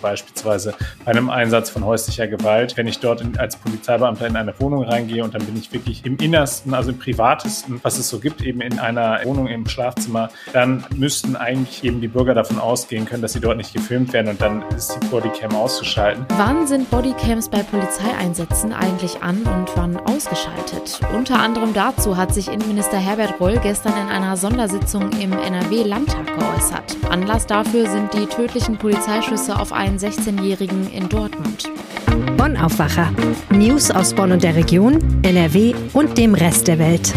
beispielsweise bei einem Einsatz von häuslicher Gewalt. Wenn ich dort in, als Polizeibeamter in eine Wohnung reingehe und dann bin ich wirklich im Innersten, also im Privatesten, was es so gibt, eben in einer Wohnung im Schlafzimmer, dann müssten eigentlich eben die Bürger davon ausgehen können, dass sie dort nicht gefilmt werden und dann ist die Bodycam auszuschalten. Wann sind Bodycams bei Polizeieinsätzen eigentlich an und wann ausgeschaltet? Unter anderem dazu hat sich Innenminister Herbert Reul gestern in einer Sondersitzung im NRW-Landtag geäußert. Anlass dafür sind die tödlichen Polizeischüsse auf einen 16-Jährigen in Dortmund. Bonn Aufwacher. News aus Bonn und der Region, NRW und dem Rest der Welt.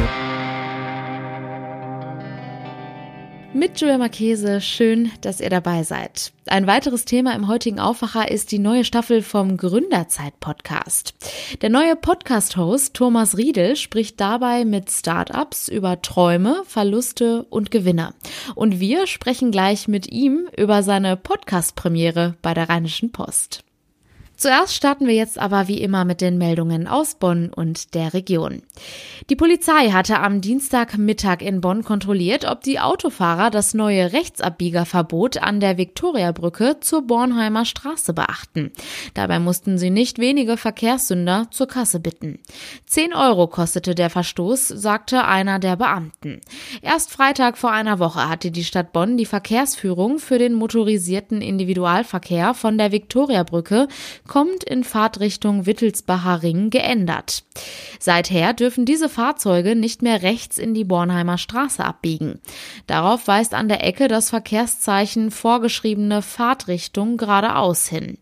Mit Julia Marchese, schön, dass ihr dabei seid. Ein weiteres Thema im heutigen Aufwacher ist die neue Staffel vom Gründerzeit-Podcast. Der neue Podcast-Host Thomas Riedel spricht dabei mit Startups über Träume, Verluste und Gewinne. Und wir sprechen gleich mit ihm über seine Podcast-Premiere bei der Rheinischen Post. Zuerst starten wir jetzt aber wie immer mit den Meldungen aus Bonn und der Region. Die Polizei hatte am Dienstagmittag in Bonn kontrolliert, ob die Autofahrer das neue Rechtsabbiegerverbot an der Viktoriabrücke zur Bornheimer Straße beachten. Dabei mussten sie nicht wenige Verkehrssünder zur Kasse bitten. Zehn Euro kostete der Verstoß, sagte einer der Beamten. Erst Freitag vor einer Woche hatte die Stadt Bonn die Verkehrsführung für den motorisierten Individualverkehr von der Viktoriabrücke kommt in Fahrtrichtung Wittelsbacher Ring geändert. Seither dürfen diese Fahrzeuge nicht mehr rechts in die Bornheimer Straße abbiegen. Darauf weist an der Ecke das Verkehrszeichen vorgeschriebene Fahrtrichtung geradeaus hin.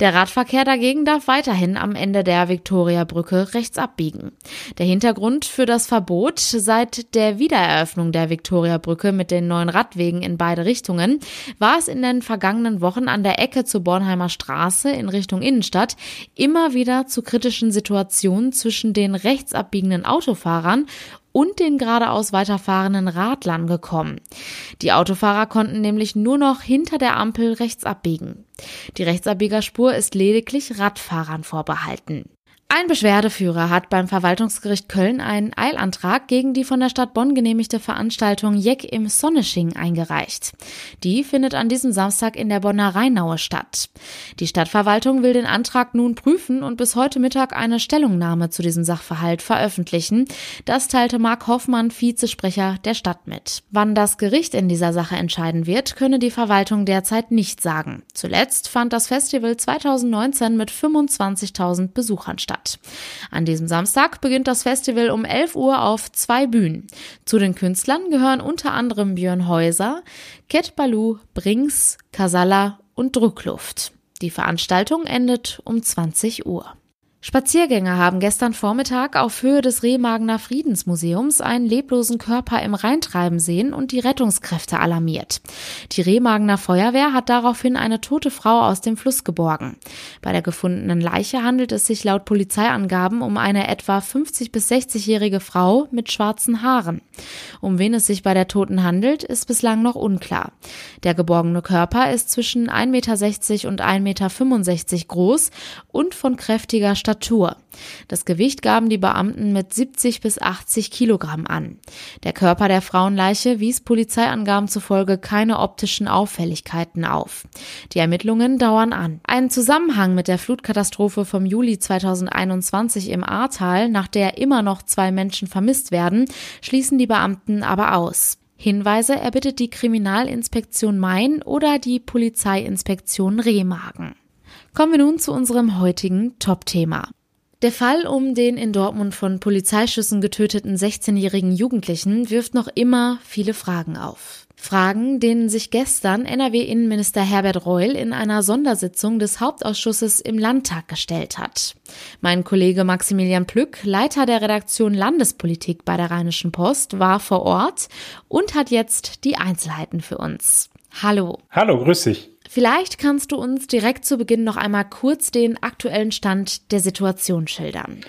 Der Radverkehr dagegen darf weiterhin am Ende der Viktoriabrücke rechts abbiegen. Der Hintergrund für das Verbot seit der Wiedereröffnung der Viktoriabrücke mit den neuen Radwegen in beide Richtungen war es in den vergangenen Wochen an der Ecke zur Bornheimer Straße in Richtung Richtung Innenstadt immer wieder zu kritischen Situationen zwischen den rechts abbiegenden Autofahrern und den geradeaus weiterfahrenden Radlern gekommen. Die Autofahrer konnten nämlich nur noch hinter der Ampel rechts abbiegen. Die Rechtsabbiegerspur ist lediglich Radfahrern vorbehalten. Ein Beschwerdeführer hat beim Verwaltungsgericht Köln einen Eilantrag gegen die von der Stadt Bonn genehmigte Veranstaltung Jeck im Sonnesching eingereicht. Die findet an diesem Samstag in der Bonner Rheinaue statt. Die Stadtverwaltung will den Antrag nun prüfen und bis heute Mittag eine Stellungnahme zu diesem Sachverhalt veröffentlichen. Das teilte Mark Hoffmann, Vizesprecher der Stadt mit. Wann das Gericht in dieser Sache entscheiden wird, könne die Verwaltung derzeit nicht sagen. Zuletzt fand das Festival 2019 mit 25.000 Besuchern statt statt. An diesem Samstag beginnt das Festival um 11 Uhr auf zwei Bühnen. Zu den Künstlern gehören unter anderem Björn Häuser, Ket Baloo, Brings, Casalla und Druckluft. Die Veranstaltung endet um 20 Uhr. Spaziergänger haben gestern Vormittag auf Höhe des Remagener Friedensmuseums einen leblosen Körper im Rhein treiben sehen und die Rettungskräfte alarmiert. Die Remagener Feuerwehr hat daraufhin eine tote Frau aus dem Fluss geborgen. Bei der gefundenen Leiche handelt es sich laut Polizeiangaben um eine etwa 50 bis 60-jährige Frau mit schwarzen Haaren. Um wen es sich bei der Toten handelt, ist bislang noch unklar. Der geborgene Körper ist zwischen 1,60 Meter und 1,65 Meter groß und von kräftiger Statur Statur. Das Gewicht gaben die Beamten mit 70 bis 80 Kilogramm an. Der Körper der Frauenleiche wies Polizeiangaben zufolge keine optischen Auffälligkeiten auf. Die Ermittlungen dauern an. Einen Zusammenhang mit der Flutkatastrophe vom Juli 2021 im Ahrtal, nach der immer noch zwei Menschen vermisst werden, schließen die Beamten aber aus. Hinweise erbittet die Kriminalinspektion Main oder die Polizeiinspektion Remagen. Kommen wir nun zu unserem heutigen Top-Thema. Der Fall um den in Dortmund von Polizeischüssen getöteten 16-jährigen Jugendlichen wirft noch immer viele Fragen auf. Fragen, denen sich gestern NRW-Innenminister Herbert Reul in einer Sondersitzung des Hauptausschusses im Landtag gestellt hat. Mein Kollege Maximilian Plück, Leiter der Redaktion Landespolitik bei der Rheinischen Post, war vor Ort und hat jetzt die Einzelheiten für uns. Hallo. Hallo, grüß dich. Vielleicht kannst du uns direkt zu Beginn noch einmal kurz den aktuellen Stand der Situation schildern.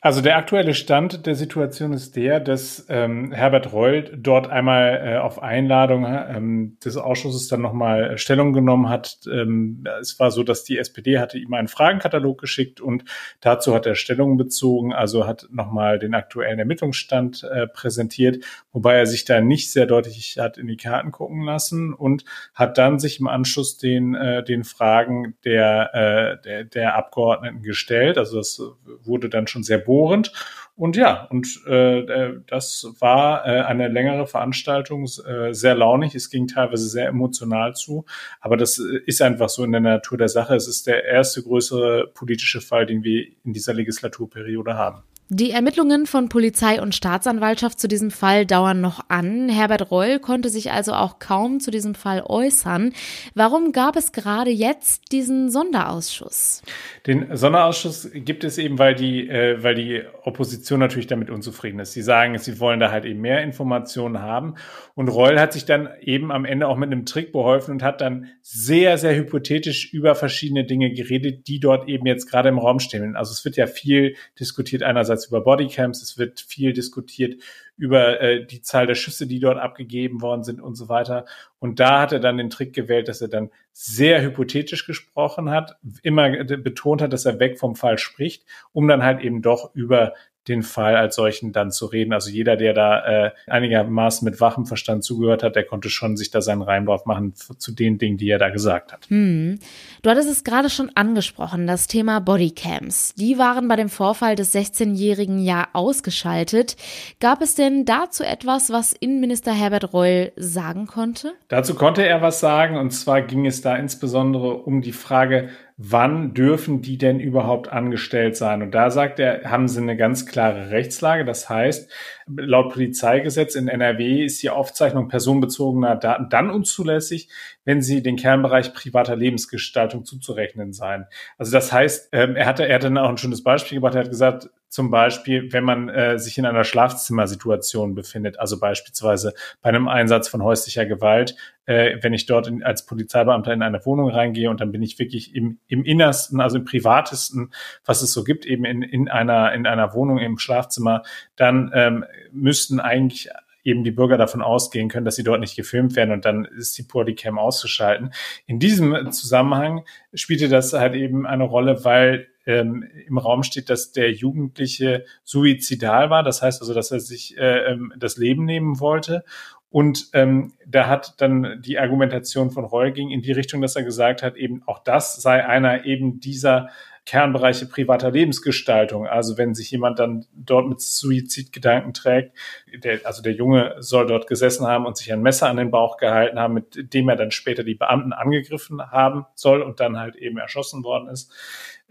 Also der aktuelle Stand der Situation ist der, dass ähm, Herbert Reul dort einmal äh, auf Einladung ähm, des Ausschusses dann nochmal Stellung genommen hat. Ähm, es war so, dass die SPD hatte ihm einen Fragenkatalog geschickt und dazu hat er Stellung bezogen, also hat nochmal den aktuellen Ermittlungsstand äh, präsentiert, wobei er sich da nicht sehr deutlich hat in die Karten gucken lassen und hat dann sich im Anschluss den, äh, den Fragen der, äh, der, der Abgeordneten gestellt. Also das wurde dann schon sehr bohrend. Und ja, und äh, äh, das war äh, eine längere Veranstaltung, äh, sehr launig. Es ging teilweise sehr emotional zu, aber das äh, ist einfach so in der Natur der Sache. Es ist der erste größere politische Fall, den wir in dieser Legislaturperiode haben. Die Ermittlungen von Polizei und Staatsanwaltschaft zu diesem Fall dauern noch an. Herbert Reul konnte sich also auch kaum zu diesem Fall äußern. Warum gab es gerade jetzt diesen Sonderausschuss? Den Sonderausschuss gibt es eben, weil die, äh, weil die Opposition natürlich damit unzufrieden ist. Sie sagen, sie wollen da halt eben mehr Informationen haben. Und Reul hat sich dann eben am Ende auch mit einem Trick beholfen und hat dann sehr, sehr hypothetisch über verschiedene Dinge geredet, die dort eben jetzt gerade im Raum stehen. Also es wird ja viel diskutiert einerseits einerseits über Bodycams, es wird viel diskutiert über äh, die Zahl der Schüsse, die dort abgegeben worden sind und so weiter. Und da hat er dann den Trick gewählt, dass er dann sehr hypothetisch gesprochen hat, immer betont hat, dass er weg vom Fall spricht, um dann halt eben doch über den Fall als solchen dann zu reden. Also jeder, der da äh, einigermaßen mit wachem Verstand zugehört hat, der konnte schon sich da seinen Reim drauf machen zu den Dingen, die er da gesagt hat. Hm. Du hattest es gerade schon angesprochen, das Thema Bodycams. Die waren bei dem Vorfall des 16-Jährigen ja ausgeschaltet. Gab es denn dazu etwas, was Innenminister Herbert Reul sagen konnte? Dazu konnte er was sagen und zwar ging es da insbesondere um die Frage, wann dürfen die denn überhaupt angestellt sein? Und da sagt er, haben sie eine ganz klare Rechtslage. Das heißt, laut Polizeigesetz in NRW ist die Aufzeichnung personenbezogener Daten dann unzulässig, wenn sie den Kernbereich privater Lebensgestaltung zuzurechnen seien. Also das heißt, ähm, er hatte, er hatte dann auch ein schönes Beispiel gebracht. Er hat gesagt, zum Beispiel, wenn man äh, sich in einer Schlafzimmersituation befindet, also beispielsweise bei einem Einsatz von häuslicher Gewalt, äh, wenn ich dort in, als Polizeibeamter in eine Wohnung reingehe und dann bin ich wirklich im, im Innersten, also im Privatesten, was es so gibt, eben in, in, einer, in einer Wohnung im Schlafzimmer, dann ähm, müssten eigentlich eben die Bürger davon ausgehen können, dass sie dort nicht gefilmt werden und dann ist die Bodycam auszuschalten. In diesem Zusammenhang spielte das halt eben eine Rolle, weil ähm, im Raum steht, dass der Jugendliche suizidal war. Das heißt also, dass er sich äh, ähm, das Leben nehmen wollte. Und ähm, da hat dann die Argumentation von Reul ging in die Richtung, dass er gesagt hat, eben auch das sei einer eben dieser Kernbereiche privater Lebensgestaltung. Also wenn sich jemand dann dort mit Suizidgedanken trägt, der, also der Junge soll dort gesessen haben und sich ein Messer an den Bauch gehalten haben, mit dem er dann später die Beamten angegriffen haben soll und dann halt eben erschossen worden ist.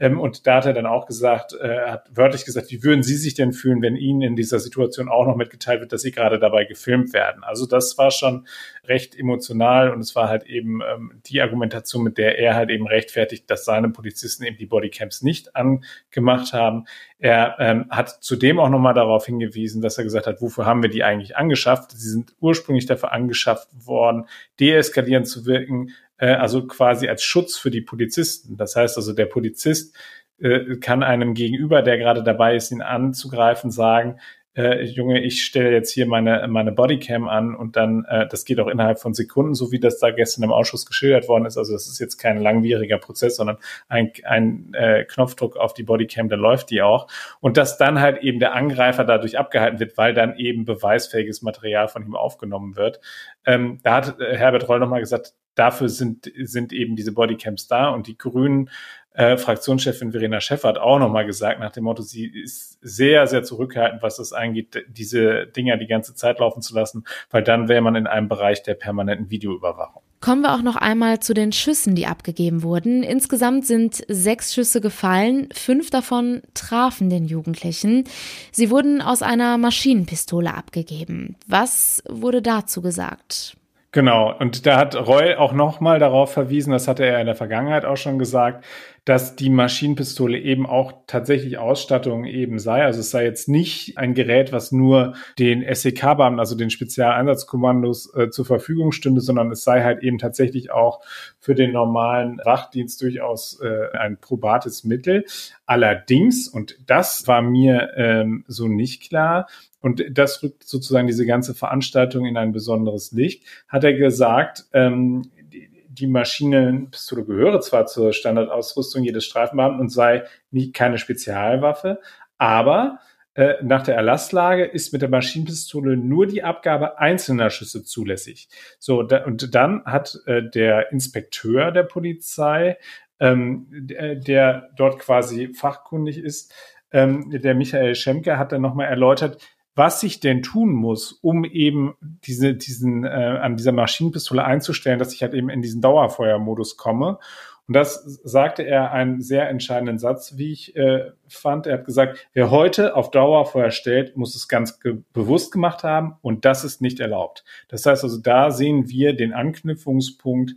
Ähm, und da hat er dann auch gesagt, äh, hat wörtlich gesagt, wie würden Sie sich denn fühlen, wenn Ihnen in dieser Situation auch noch mitgeteilt wird, dass Sie gerade dabei gefilmt werden? Also das war schon recht emotional und es war halt eben ähm, die Argumentation, mit der er halt eben rechtfertigt, dass seine Polizisten eben die Bodycams nicht angemacht haben. Er ähm, hat zudem auch nochmal darauf hingewiesen, dass er gesagt hat, wofür haben wir die eigentlich angeschafft? Sie sind ursprünglich dafür angeschafft worden, deeskalierend zu wirken, äh, also quasi als Schutz für die Polizisten. Das heißt also, der Polizist äh, kann einem Gegenüber, der gerade dabei ist, ihn anzugreifen, sagen, äh, Junge, ich stelle jetzt hier meine, meine Bodycam an und dann, äh, das geht auch innerhalb von Sekunden, so wie das da gestern im Ausschuss geschildert worden ist. Also das ist jetzt kein langwieriger Prozess, sondern ein, ein äh, Knopfdruck auf die Bodycam, dann läuft die auch. Und dass dann halt eben der Angreifer dadurch abgehalten wird, weil dann eben beweisfähiges Material von ihm aufgenommen wird. Ähm, da hat äh, Herbert Roll nochmal gesagt, dafür sind, sind eben diese Bodycams da und die Grünen äh, Fraktionschefin Verena Schäffer hat auch nochmal gesagt, nach dem Motto, sie ist sehr, sehr zurückhaltend, was das angeht, diese Dinger die ganze Zeit laufen zu lassen, weil dann wäre man in einem Bereich der permanenten Videoüberwachung. Kommen wir auch noch einmal zu den Schüssen, die abgegeben wurden. Insgesamt sind sechs Schüsse gefallen, fünf davon trafen den Jugendlichen. Sie wurden aus einer Maschinenpistole abgegeben. Was wurde dazu gesagt? Genau, und da hat Roy auch nochmal darauf verwiesen, das hatte er in der Vergangenheit auch schon gesagt, dass die Maschinenpistole eben auch tatsächlich Ausstattung eben sei. Also es sei jetzt nicht ein Gerät, was nur den SEK-Beamten, also den Spezialeinsatzkommandos äh, zur Verfügung stünde, sondern es sei halt eben tatsächlich auch für den normalen Wachdienst durchaus äh, ein probates Mittel. Allerdings, und das war mir ähm, so nicht klar, und das rückt sozusagen diese ganze Veranstaltung in ein besonderes Licht, hat er gesagt, ähm, die Maschinenpistole gehöre zwar zur Standardausrüstung jedes Streifenbeamten und sei nie keine Spezialwaffe, aber äh, nach der Erlasslage ist mit der Maschinenpistole nur die Abgabe einzelner Schüsse zulässig. So, da, und dann hat äh, der Inspekteur der Polizei, ähm, der, der dort quasi fachkundig ist, ähm, der Michael Schemke, hat dann nochmal erläutert, was ich denn tun muss, um eben diese, diesen, äh, an dieser Maschinenpistole einzustellen, dass ich halt eben in diesen Dauerfeuermodus komme. Und das sagte er einen sehr entscheidenden Satz, wie ich äh, fand. Er hat gesagt, wer heute auf Dauerfeuer stellt, muss es ganz ge bewusst gemacht haben und das ist nicht erlaubt. Das heißt also, da sehen wir den Anknüpfungspunkt,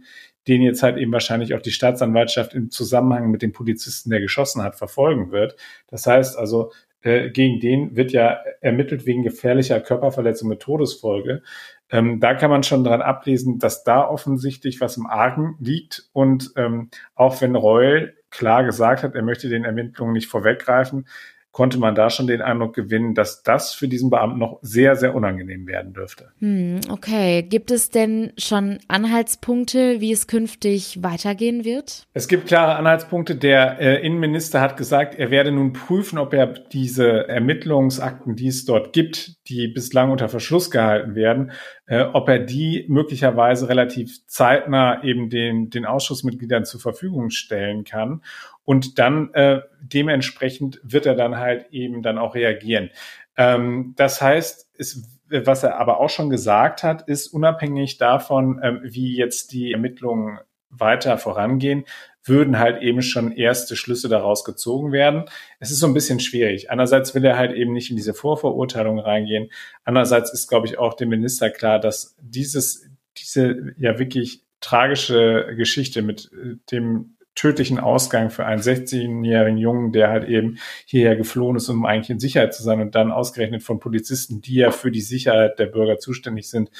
den jetzt halt eben wahrscheinlich auch die Staatsanwaltschaft im Zusammenhang mit dem Polizisten, der geschossen hat, verfolgen wird. Das heißt also, äh, gegen den wird ja ermittelt wegen gefährlicher Körperverletzung mit Todesfolge. Ähm, da kann man schon dran ablesen, dass da offensichtlich was im Argen liegt. Und ähm, auch wenn Reul klar gesagt hat, er möchte den Ermittlungen nicht vorweggreifen, konnte man da schon den Eindruck gewinnen, dass das für diesen Beamten noch sehr, sehr unangenehm werden dürfte. Hm, okay. Gibt es denn schon Anhaltspunkte, wie es künftig weitergehen wird? Es gibt klare Anhaltspunkte. Der äh, Innenminister hat gesagt, er werde nun prüfen, ob er diese Ermittlungsakten, die es dort gibt, die bislang unter Verschluss gehalten werden, äh, ob er die möglicherweise relativ zeitnah eben den, den Ausschussmitgliedern zur Verfügung stellen kann. Und dann äh, dementsprechend wird er dann halt eben dann auch reagieren. Ähm, das heißt, es, was er aber auch schon gesagt hat, ist unabhängig davon, ähm, wie jetzt die Ermittlungen weiter vorangehen, würden halt eben schon erste Schlüsse daraus gezogen werden. Es ist so ein bisschen schwierig. Einerseits will er halt eben nicht in diese Vorverurteilung reingehen. Andererseits ist, glaube ich, auch dem Minister klar, dass dieses, diese ja wirklich tragische Geschichte mit äh, dem tödlichen Ausgang für einen 16-jährigen Jungen, der halt eben hierher geflohen ist, um eigentlich in Sicherheit zu sein und dann ausgerechnet von Polizisten, die ja für die Sicherheit der Bürger zuständig sind,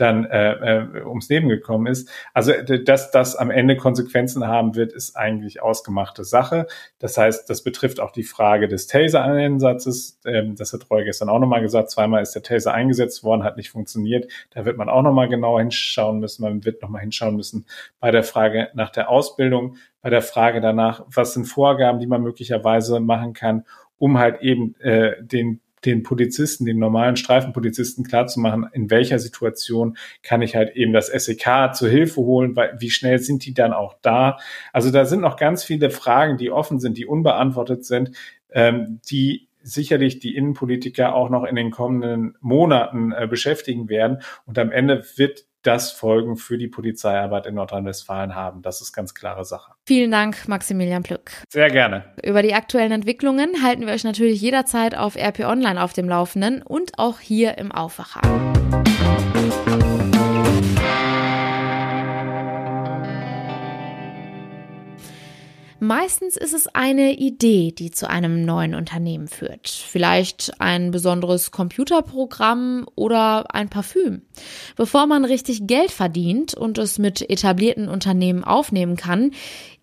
dann äh, äh, ums Leben gekommen ist. Also, dass das am Ende Konsequenzen haben wird, ist eigentlich ausgemachte Sache. Das heißt, das betrifft auch die Frage des Taser-Einsatzes. Ähm, das hat Roy gestern auch nochmal gesagt. Zweimal ist der Taser eingesetzt worden, hat nicht funktioniert. Da wird man auch nochmal genauer hinschauen müssen. Man wird nochmal hinschauen müssen bei der Frage nach der Ausbildung, bei der Frage danach, was sind Vorgaben, die man möglicherweise machen kann, um halt eben äh, den den Polizisten, den normalen Streifenpolizisten klarzumachen, in welcher Situation kann ich halt eben das SEK zur Hilfe holen, weil wie schnell sind die dann auch da? Also da sind noch ganz viele Fragen, die offen sind, die unbeantwortet sind, ähm, die sicherlich die Innenpolitiker auch noch in den kommenden Monaten äh, beschäftigen werden. Und am Ende wird das Folgen für die Polizeiarbeit in Nordrhein-Westfalen haben. Das ist ganz klare Sache. Vielen Dank, Maximilian Plück. Sehr gerne. Über die aktuellen Entwicklungen halten wir euch natürlich jederzeit auf RP Online auf dem Laufenden und auch hier im Aufwacher. Meistens ist es eine Idee, die zu einem neuen Unternehmen führt. Vielleicht ein besonderes Computerprogramm oder ein Parfüm. Bevor man richtig Geld verdient und es mit etablierten Unternehmen aufnehmen kann,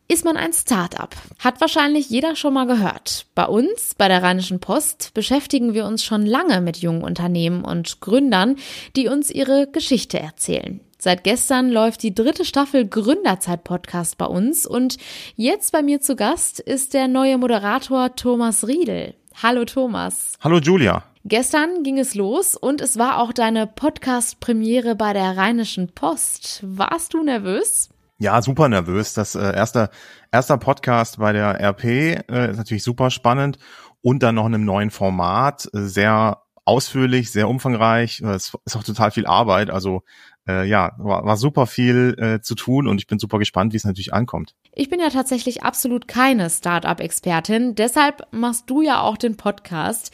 ist man ein Start-up. Hat wahrscheinlich jeder schon mal gehört. Bei uns, bei der Rheinischen Post, beschäftigen wir uns schon lange mit jungen Unternehmen und Gründern, die uns ihre Geschichte erzählen. Seit gestern läuft die dritte Staffel Gründerzeit Podcast bei uns und jetzt bei mir zu Gast ist der neue Moderator Thomas Riedel. Hallo Thomas. Hallo Julia. Gestern ging es los und es war auch deine Podcast-Premiere bei der Rheinischen Post. Warst du nervös? Ja, super nervös. Das äh, erste erster Podcast bei der RP äh, ist natürlich super spannend und dann noch in einem neuen Format, äh, sehr ausführlich, sehr umfangreich. Es ist auch total viel Arbeit. Also äh, ja, war, war super viel äh, zu tun und ich bin super gespannt, wie es natürlich ankommt. Ich bin ja tatsächlich absolut keine Startup-Expertin, deshalb machst du ja auch den Podcast.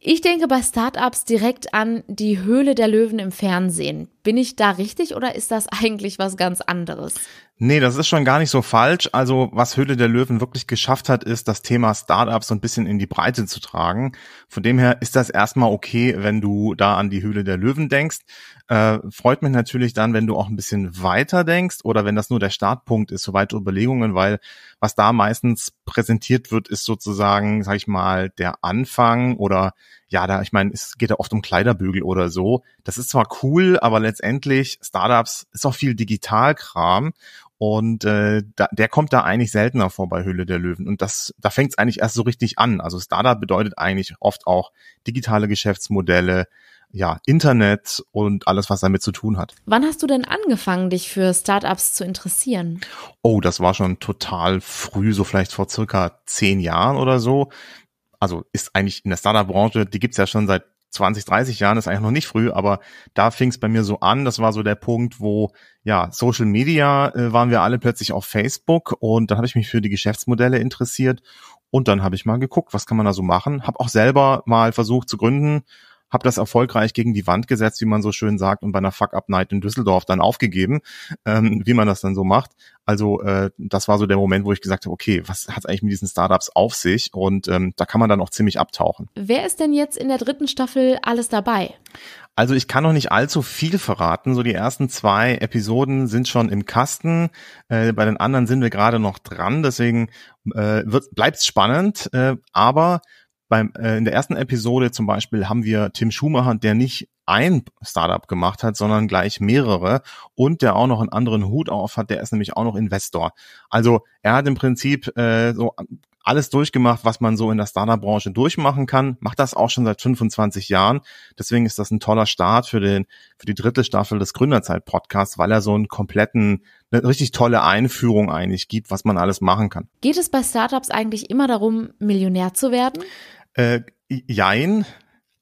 Ich denke bei Startups direkt an die Höhle der Löwen im Fernsehen. Bin ich da richtig oder ist das eigentlich was ganz anderes? Nee, das ist schon gar nicht so falsch. Also was Höhle der Löwen wirklich geschafft hat, ist das Thema Startups so ein bisschen in die Breite zu tragen. Von dem her ist das erstmal okay, wenn du da an die Höhle der Löwen denkst. Äh, freut mich natürlich dann, wenn du auch ein bisschen weiter denkst oder wenn das nur der Startpunkt ist, so weitere Überlegungen, weil was da meistens präsentiert wird, ist sozusagen, sag ich mal, der Anfang oder ja, da, ich meine, es geht ja oft um Kleiderbügel oder so. Das ist zwar cool, aber letztendlich Startups ist auch viel Digitalkram Und äh, da, der kommt da eigentlich seltener vor bei Höhle der Löwen. Und das, da fängt es eigentlich erst so richtig an. Also Startup bedeutet eigentlich oft auch digitale Geschäftsmodelle, ja, Internet und alles, was damit zu tun hat. Wann hast du denn angefangen, dich für Startups zu interessieren? Oh, das war schon total früh, so vielleicht vor circa zehn Jahren oder so. Also ist eigentlich in der Startup-Branche, die gibt's ja schon seit 20, 30 Jahren, ist eigentlich noch nicht früh, aber da fing es bei mir so an. Das war so der Punkt, wo ja Social Media äh, waren wir alle plötzlich auf Facebook und dann habe ich mich für die Geschäftsmodelle interessiert und dann habe ich mal geguckt, was kann man da so machen. Habe auch selber mal versucht zu gründen, habe das erfolgreich gegen die Wand gesetzt, wie man so schön sagt, und bei einer Fuck-Up-Night in Düsseldorf dann aufgegeben, ähm, wie man das dann so macht. Also äh, das war so der Moment, wo ich gesagt habe, okay, was hat eigentlich mit diesen Startups auf sich? Und ähm, da kann man dann auch ziemlich abtauchen. Wer ist denn jetzt in der dritten Staffel alles dabei? Also ich kann noch nicht allzu viel verraten. So die ersten zwei Episoden sind schon im Kasten. Äh, bei den anderen sind wir gerade noch dran. Deswegen äh, bleibt es spannend. Äh, aber beim, äh, in der ersten Episode zum Beispiel haben wir Tim Schumacher, der nicht ein Startup gemacht hat, sondern gleich mehrere und der auch noch einen anderen Hut auf hat, der ist nämlich auch noch Investor. Also er hat im Prinzip äh, so alles durchgemacht, was man so in der Startup-Branche durchmachen kann, macht das auch schon seit 25 Jahren. Deswegen ist das ein toller Start für den für die dritte Staffel des Gründerzeit-Podcasts, weil er so einen kompletten, eine richtig tolle Einführung eigentlich gibt, was man alles machen kann. Geht es bei Startups eigentlich immer darum, Millionär zu werden? Äh, jein.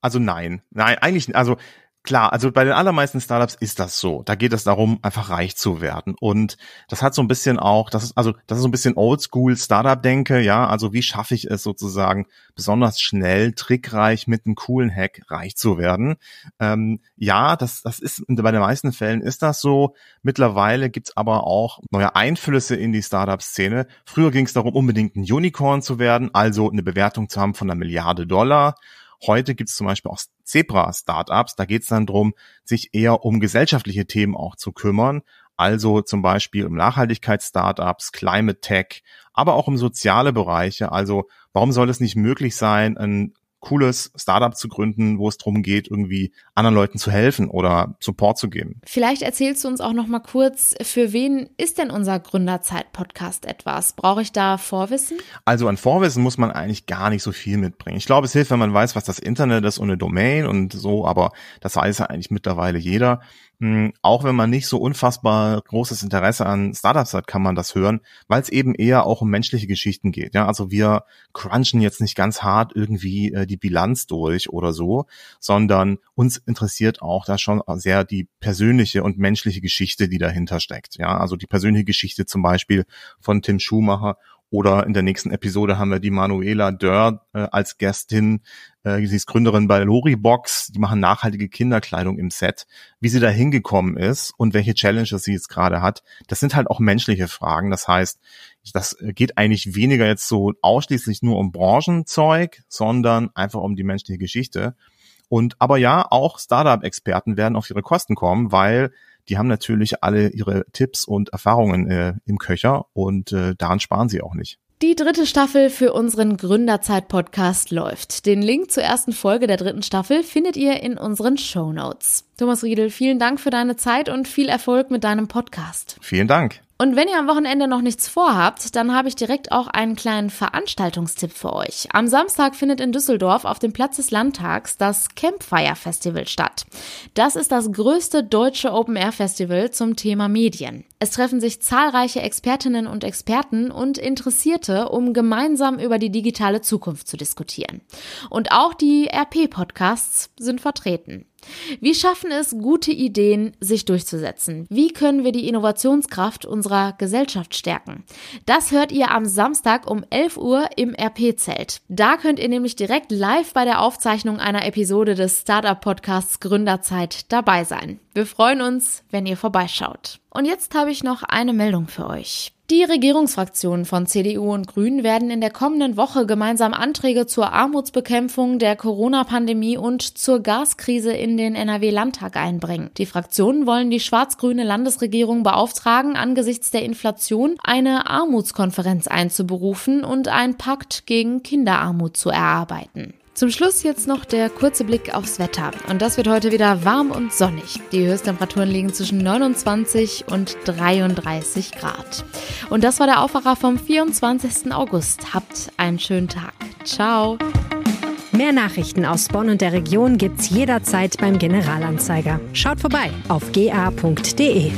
Also nein. Nein, eigentlich, also Klar, also bei den allermeisten Startups ist das so. Da geht es darum, einfach reich zu werden. Und das hat so ein bisschen auch, das ist, also, das ist so ein bisschen oldschool Startup-Denke, ja. Also wie schaffe ich es sozusagen besonders schnell, trickreich mit einem coolen Hack reich zu werden? Ähm, ja, das, das ist, bei den meisten Fällen ist das so. Mittlerweile gibt's aber auch neue Einflüsse in die Startup-Szene. Früher ging es darum, unbedingt ein Unicorn zu werden, also eine Bewertung zu haben von einer Milliarde Dollar. Heute gibt es zum Beispiel auch Zebra-Startups. Da geht es dann drum, sich eher um gesellschaftliche Themen auch zu kümmern. Also zum Beispiel um Nachhaltigkeits-Startups, Climate Tech, aber auch um soziale Bereiche. Also warum soll es nicht möglich sein, ein cooles Startup zu gründen, wo es darum geht, irgendwie anderen Leuten zu helfen oder Support zu geben. Vielleicht erzählst du uns auch noch mal kurz, für wen ist denn unser Gründerzeit-Podcast etwas? Brauche ich da Vorwissen? Also an Vorwissen muss man eigentlich gar nicht so viel mitbringen. Ich glaube, es hilft, wenn man weiß, was das Internet ist und eine Domain und so, aber das weiß ja eigentlich mittlerweile jeder. Hm, auch wenn man nicht so unfassbar großes Interesse an Startups hat, kann man das hören, weil es eben eher auch um menschliche Geschichten geht. Ja, also wir crunchen jetzt nicht ganz hart irgendwie äh, die Bilanz durch oder so, sondern uns interessiert auch da schon sehr die persönliche und menschliche Geschichte, die dahinter steckt. Ja, also die persönliche Geschichte zum Beispiel von Tim Schumacher oder in der nächsten Episode haben wir die Manuela Dörr äh, als Gästin. Äh, sie ist Gründerin bei Loribox. Die machen nachhaltige Kinderkleidung im Set. Wie sie da hingekommen ist und welche Challenges sie jetzt gerade hat, das sind halt auch menschliche Fragen. Das heißt, das geht eigentlich weniger jetzt so ausschließlich nur um Branchenzeug, sondern einfach um die menschliche Geschichte. Und aber ja, auch Startup-Experten werden auf ihre Kosten kommen, weil die haben natürlich alle ihre Tipps und Erfahrungen äh, im Köcher und äh, daran sparen sie auch nicht. Die dritte Staffel für unseren Gründerzeit-Podcast läuft. Den Link zur ersten Folge der dritten Staffel findet ihr in unseren Show Notes. Thomas Riedel, vielen Dank für deine Zeit und viel Erfolg mit deinem Podcast. Vielen Dank. Und wenn ihr am Wochenende noch nichts vorhabt, dann habe ich direkt auch einen kleinen Veranstaltungstipp für euch. Am Samstag findet in Düsseldorf auf dem Platz des Landtags das Campfire Festival statt. Das ist das größte deutsche Open Air Festival zum Thema Medien. Es treffen sich zahlreiche Expertinnen und Experten und Interessierte, um gemeinsam über die digitale Zukunft zu diskutieren. Und auch die RP-Podcasts sind vertreten. Wie schaffen es, gute Ideen sich durchzusetzen? Wie können wir die Innovationskraft unserer Gesellschaft stärken? Das hört ihr am Samstag um 11 Uhr im RP-Zelt. Da könnt ihr nämlich direkt live bei der Aufzeichnung einer Episode des Startup-Podcasts Gründerzeit dabei sein. Wir freuen uns, wenn ihr vorbeischaut. Und jetzt habe ich noch eine Meldung für euch. Die Regierungsfraktionen von CDU und Grünen werden in der kommenden Woche gemeinsam Anträge zur Armutsbekämpfung der Corona-Pandemie und zur Gaskrise in den NRW-Landtag einbringen. Die Fraktionen wollen die schwarz-grüne Landesregierung beauftragen, angesichts der Inflation eine Armutskonferenz einzuberufen und einen Pakt gegen Kinderarmut zu erarbeiten. Zum Schluss jetzt noch der kurze Blick aufs Wetter. Und das wird heute wieder warm und sonnig. Die Höchsttemperaturen liegen zwischen 29 und 33 Grad. Und das war der Aufwacher vom 24. August. Habt einen schönen Tag. Ciao. Mehr Nachrichten aus Bonn und der Region gibt's jederzeit beim Generalanzeiger. Schaut vorbei auf ga.de.